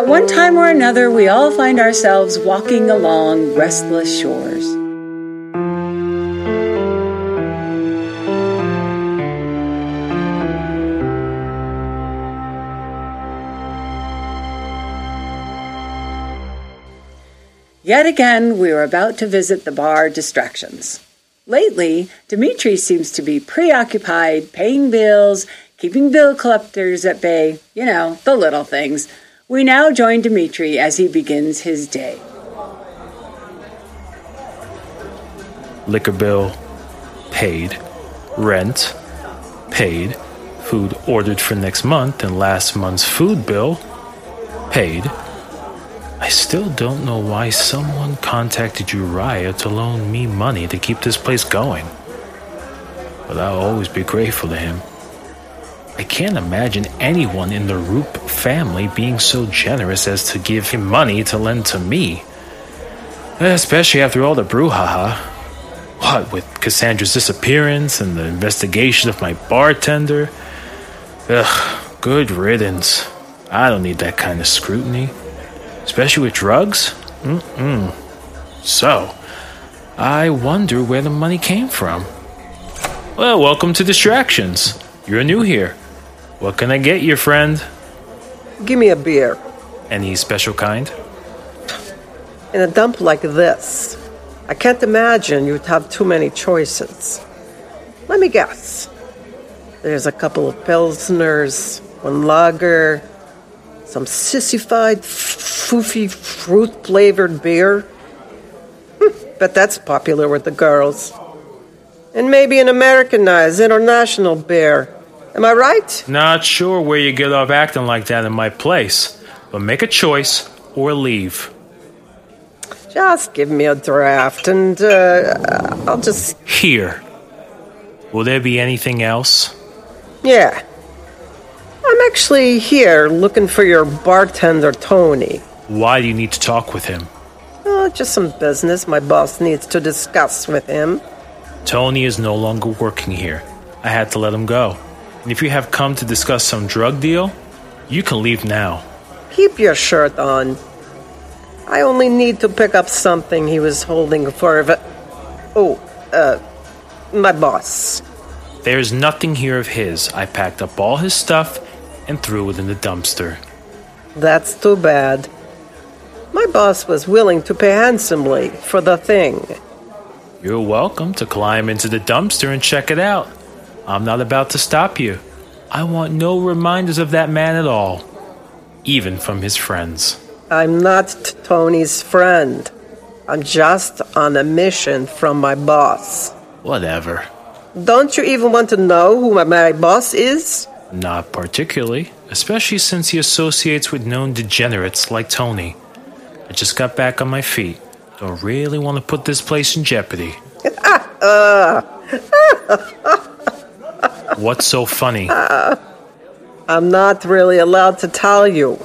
At one time or another, we all find ourselves walking along restless shores. Yet again, we are about to visit the bar Distractions. Lately, Dimitri seems to be preoccupied paying bills, keeping bill collectors at bay, you know, the little things. We now join Dimitri as he begins his day. Liquor bill, paid. Rent, paid. Food ordered for next month and last month's food bill, paid. I still don't know why someone contacted Uriah to loan me money to keep this place going. But I'll always be grateful to him. I can't imagine anyone in the Roop family being so generous as to give him money to lend to me. Especially after all the brouhaha. What with Cassandra's disappearance and the investigation of my bartender? Ugh, good riddance. I don't need that kind of scrutiny especially with drugs. Mm-mm. So, I wonder where the money came from. Well, welcome to Distractions. You're new here. What can I get you, friend? Give me a beer. Any special kind? In a dump like this, I can't imagine you'd have too many choices. Let me guess. There's a couple of Pilsners, one lager, some sissified, foofy, fruit flavored beer. Hmm, but that's popular with the girls. And maybe an Americanized, international beer. Am I right? Not sure where you get off acting like that in my place, but make a choice or leave. Just give me a draft and uh, I'll just. Here. Will there be anything else? Yeah. I'm actually here looking for your bartender, Tony. Why do you need to talk with him? Oh, just some business my boss needs to discuss with him. Tony is no longer working here. I had to let him go. And if you have come to discuss some drug deal, you can leave now. Keep your shirt on. I only need to pick up something he was holding for. V- oh, uh, my boss. There's nothing here of his. I packed up all his stuff and threw it in the dumpster. That's too bad. My boss was willing to pay handsomely for the thing. You're welcome to climb into the dumpster and check it out. I'm not about to stop you. I want no reminders of that man at all, even from his friends. I'm not Tony's friend. I'm just on a mission from my boss. Whatever. Don't you even want to know who my boss is? Not particularly, especially since he associates with known degenerates like Tony. I just got back on my feet. Don't really want to put this place in jeopardy. Ah, uh. What's so funny? I'm not really allowed to tell you.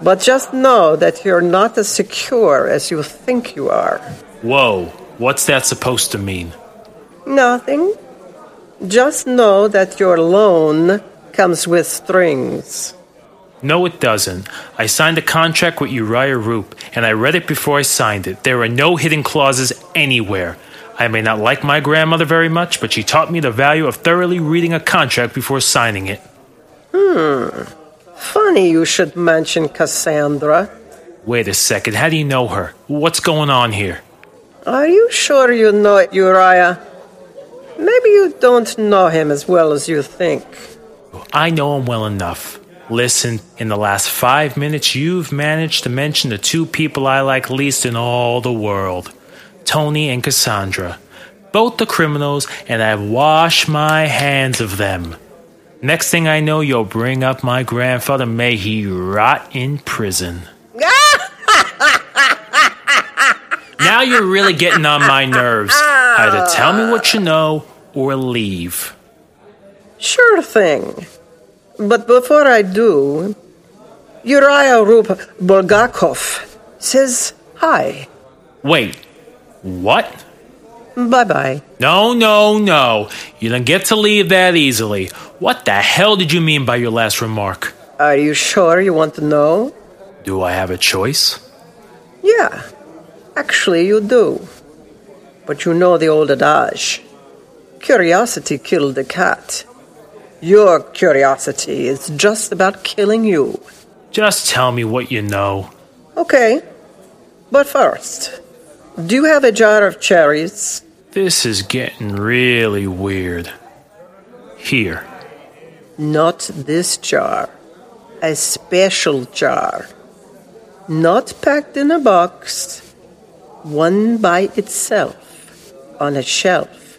But just know that you're not as secure as you think you are. Whoa, what's that supposed to mean? Nothing. Just know that your loan comes with strings. No, it doesn't. I signed a contract with Uriah Roop, and I read it before I signed it. There are no hidden clauses anywhere. I may not like my grandmother very much, but she taught me the value of thoroughly reading a contract before signing it. Hmm. Funny you should mention Cassandra. Wait a second, how do you know her? What's going on here? Are you sure you know it, Uriah? Maybe you don't know him as well as you think. I know him well enough. Listen, in the last five minutes, you've managed to mention the two people I like least in all the world Tony and Cassandra. Both the criminals, and I've washed my hands of them. Next thing I know, you'll bring up my grandfather. May he rot in prison. now you're really getting on my nerves. Either tell me what you know or leave. Sure thing. But before I do, Uriah Roop Bulgakov says hi. Wait, what? Bye bye. No, no, no. You don't get to leave that easily. What the hell did you mean by your last remark? Are you sure you want to know? Do I have a choice? Yeah, actually, you do. But you know the old adage curiosity killed the cat. Your curiosity is just about killing you. Just tell me what you know. Okay, but first, do you have a jar of cherries? This is getting really weird. Here. Not this jar. A special jar. Not packed in a box. One by itself. On a shelf.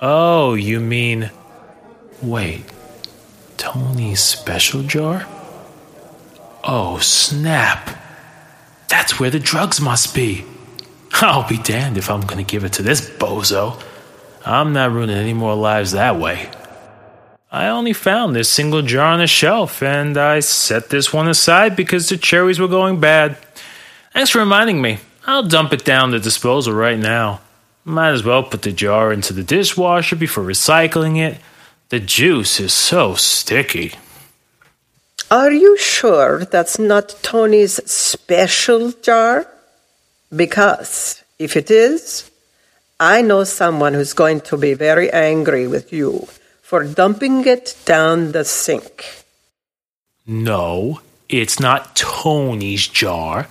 Oh, you mean. Wait. Tony's special jar? Oh, snap. That's where the drugs must be. I'll be damned if I'm gonna give it to this bozo. I'm not ruining any more lives that way. I only found this single jar on a shelf, and I set this one aside because the cherries were going bad. Thanks for reminding me. I'll dump it down the disposal right now. Might as well put the jar into the dishwasher before recycling it. The juice is so sticky. Are you sure that's not Tony's special jar? Because if it is, I know someone who's going to be very angry with you for dumping it down the sink. No, it's not Tony's jar.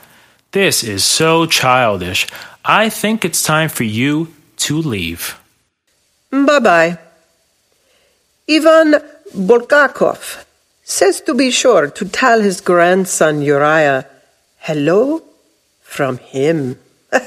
This is so childish. I think it's time for you to leave. Bye bye. Ivan Bulgakov says to be sure to tell his grandson Uriah hello from him.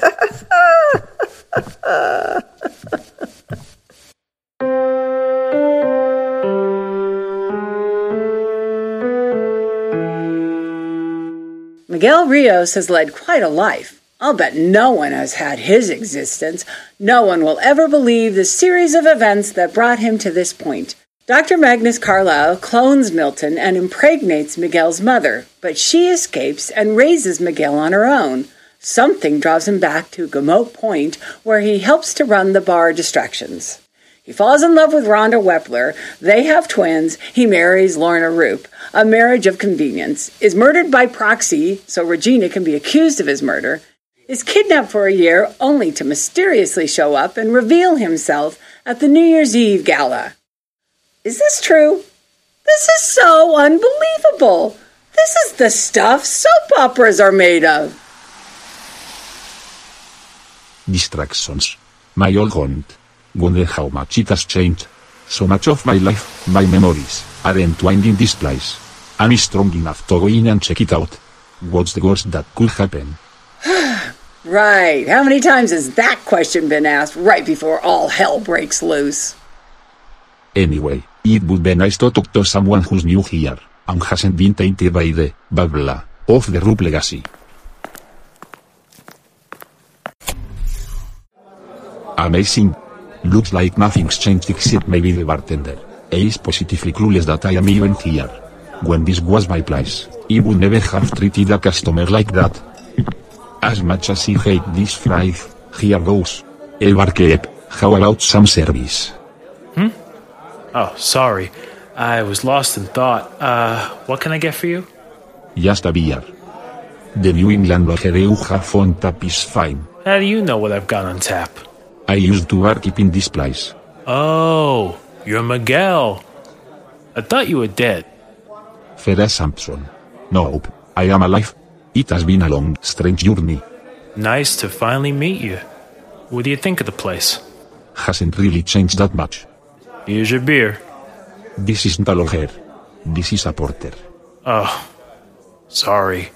Miguel Rios has led quite a life. I'll bet no one has had his existence. No one will ever believe the series of events that brought him to this point. Dr. Magnus Carlisle clones Milton and impregnates Miguel's mother, but she escapes and raises Miguel on her own. Something draws him back to Gamote Point, where he helps to run the bar Distractions. He falls in love with Rhonda Wepler. They have twins. He marries Lorna Roop, a marriage of convenience, is murdered by proxy so Regina can be accused of his murder, is kidnapped for a year only to mysteriously show up and reveal himself at the New Year's Eve gala. Is this true? This is so unbelievable. This is the stuff soap operas are made of. Distractions. My old haunt. Wonder how much it has changed. So much of my life, my memories, are entwined in this place. I'm strong enough to go in and check it out. What's the worst that could happen? Right. How many times has that question been asked right before all hell breaks loose? Anyway, it would be nice to talk to someone who's new here, and hasn't been tainted by the, blah blah, of the Roop legacy. Amazing. Looks like nothing's changed except maybe the bartender. Is positively clueless that I am even here. When this was my place, he would never have treated a customer like that. As much as he hate this fright, here goes. El barkeep, how about some service? Oh, sorry. I was lost in thought. Uh, what can I get for you? Just a beer. The New England Lager you have on tap is fine. How do you know what I've got on tap? I used to barkeep in this place. Oh, you're Miguel. I thought you were dead. Feda Sampson. Nope, I am alive. It has been a long, strange journey. Nice to finally meet you. What do you think of the place? Hasn't really changed that much. Here's your beer. This isn't a lager. This is a porter. Oh, sorry.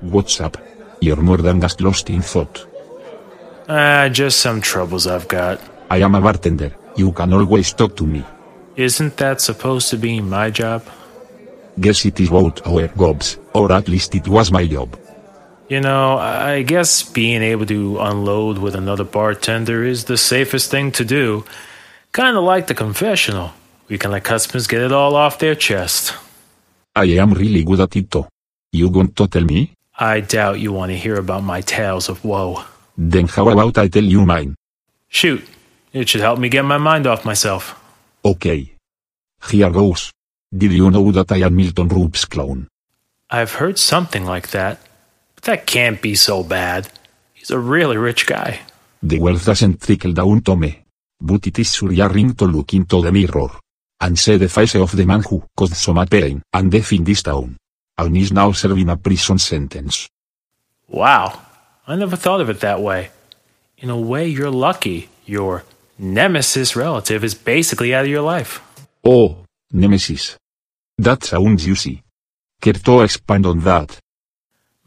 What's up? You're more than just lost in thought. Ah, just some troubles I've got. I am a bartender. You can always talk to me. Isn't that supposed to be my job? Guess it is both our jobs, or at least it was my job. You know, I guess being able to unload with another bartender is the safest thing to do. Kinda like the confessional. We can let customers get it all off their chest. I am really good at it though. You going to tell me? I doubt you want to hear about my tales of woe. Then how about I tell you mine? Shoot, it should help me get my mind off myself. Okay. Here goes. Did you know that I am Milton Roop's clone? I've heard something like that, but that can't be so bad. He's a really rich guy. The wealth doesn't trickle down to me. But it is surrearing to look into the mirror. And see the face of the man who caused so much pain and death in this town. And is now serving a prison sentence. Wow, I never thought of it that way. In a way, you're lucky. Your nemesis relative is basically out of your life. Oh, Nemesis. That sounds juicy. Care to expand on that?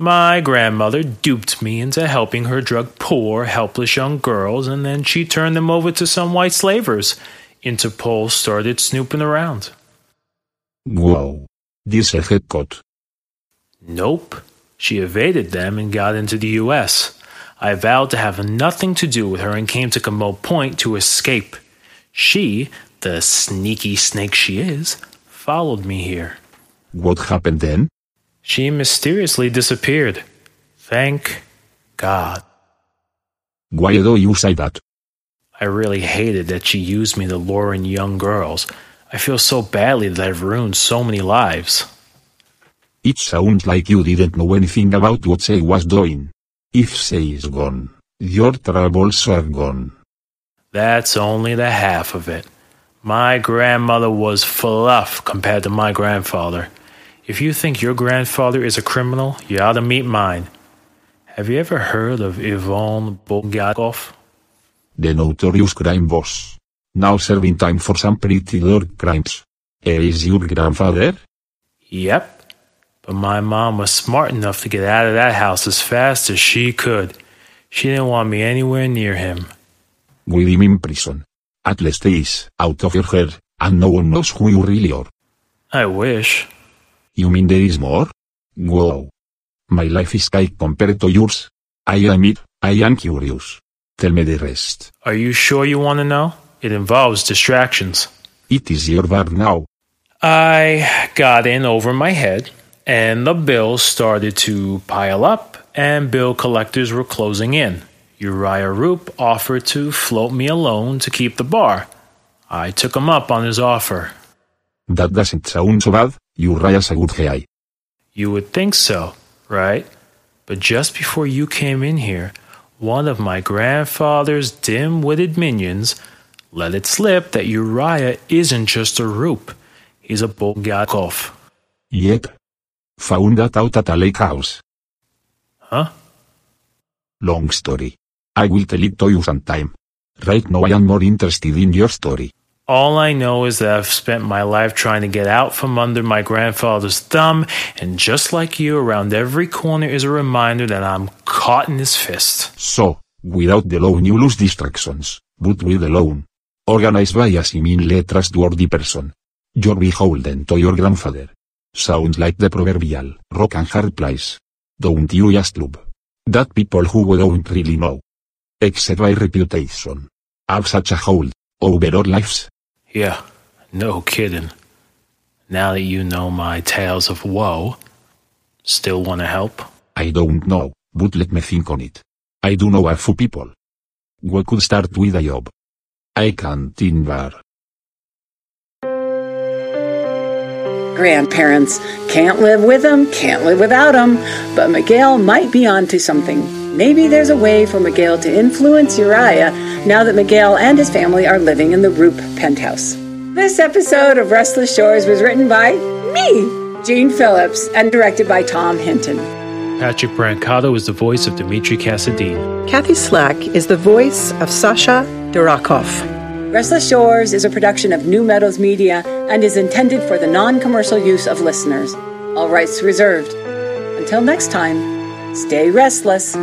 My grandmother duped me into helping her drug poor, helpless young girls, and then she turned them over to some white slavers. Interpol started snooping around. Wow. This a head cut. Nope. She evaded them and got into the U.S. I vowed to have nothing to do with her and came to Commode Point to escape. She, the sneaky snake she is, followed me here. What happened then? She mysteriously disappeared. Thank God. Why do you say that? I really hated that she used me to lure in young girls. I feel so badly that I've ruined so many lives. It sounds like you didn't know anything about what she was doing. If she is gone, your troubles are gone. That's only the half of it. My grandmother was fluff compared to my grandfather. If you think your grandfather is a criminal, you ought to meet mine. Have you ever heard of Ivan Bulgakov? The notorious crime boss. Now serving time for some pretty dark crimes. Eh, Is your grandfather? Yep. But my mom was smart enough to get out of that house as fast as she could. She didn't want me anywhere near him. With him in prison. At least he is out of your head, and no one knows who you really are. I wish. You mean there is more? Wow. My life is cake compared to yours. I am it, I am curious. Tell me the rest. Are you sure you want to know? It involves distractions. It is your bar now. I got in over my head, and the bills started to pile up, and bill collectors were closing in. Uriah Roop offered to float me a loan to keep the bar. I took him up on his offer. That doesn't sound so bad, You would think so, right? But just before you came in here, one of my grandfather's dim witted minions let it slip that Uriah isn't just a Roop. He's a Bulgakov. Yep. Found that out at a lake house. Huh? Long story. I will tell it to you sometime. Right now I am more interested in your story. All I know is that I've spent my life trying to get out from under my grandfather's thumb, and just like you, around every corner is a reminder that I'm caught in his fist. So, without the loan you lose distractions, but with the loan, organized by a seemingly trustworthy person, you're beholden to your grandfather. Sounds like the proverbial rock and hard place. Don't you just love that people who don't really know, except by reputation, have such a hold over our lives? Yeah, no kidding. Now that you know my tales of woe, still want to help? I don't know, but let me think on it. I do know a few people. We could start with a job. I can't in bar. Grandparents can't live with them, can't live without them, but Miguel might be onto something. Maybe there's a way for Miguel to influence Uriah now that Miguel and his family are living in the Roop penthouse. This episode of Restless Shores was written by me, Gene Phillips, and directed by Tom Hinton. Patrick Brancato is the voice of Dimitri Kassadine. Kathy Slack is the voice of Sasha Durakov. Restless Shores is a production of New Meadows Media and is intended for the non commercial use of listeners. All rights reserved. Until next time, stay restless.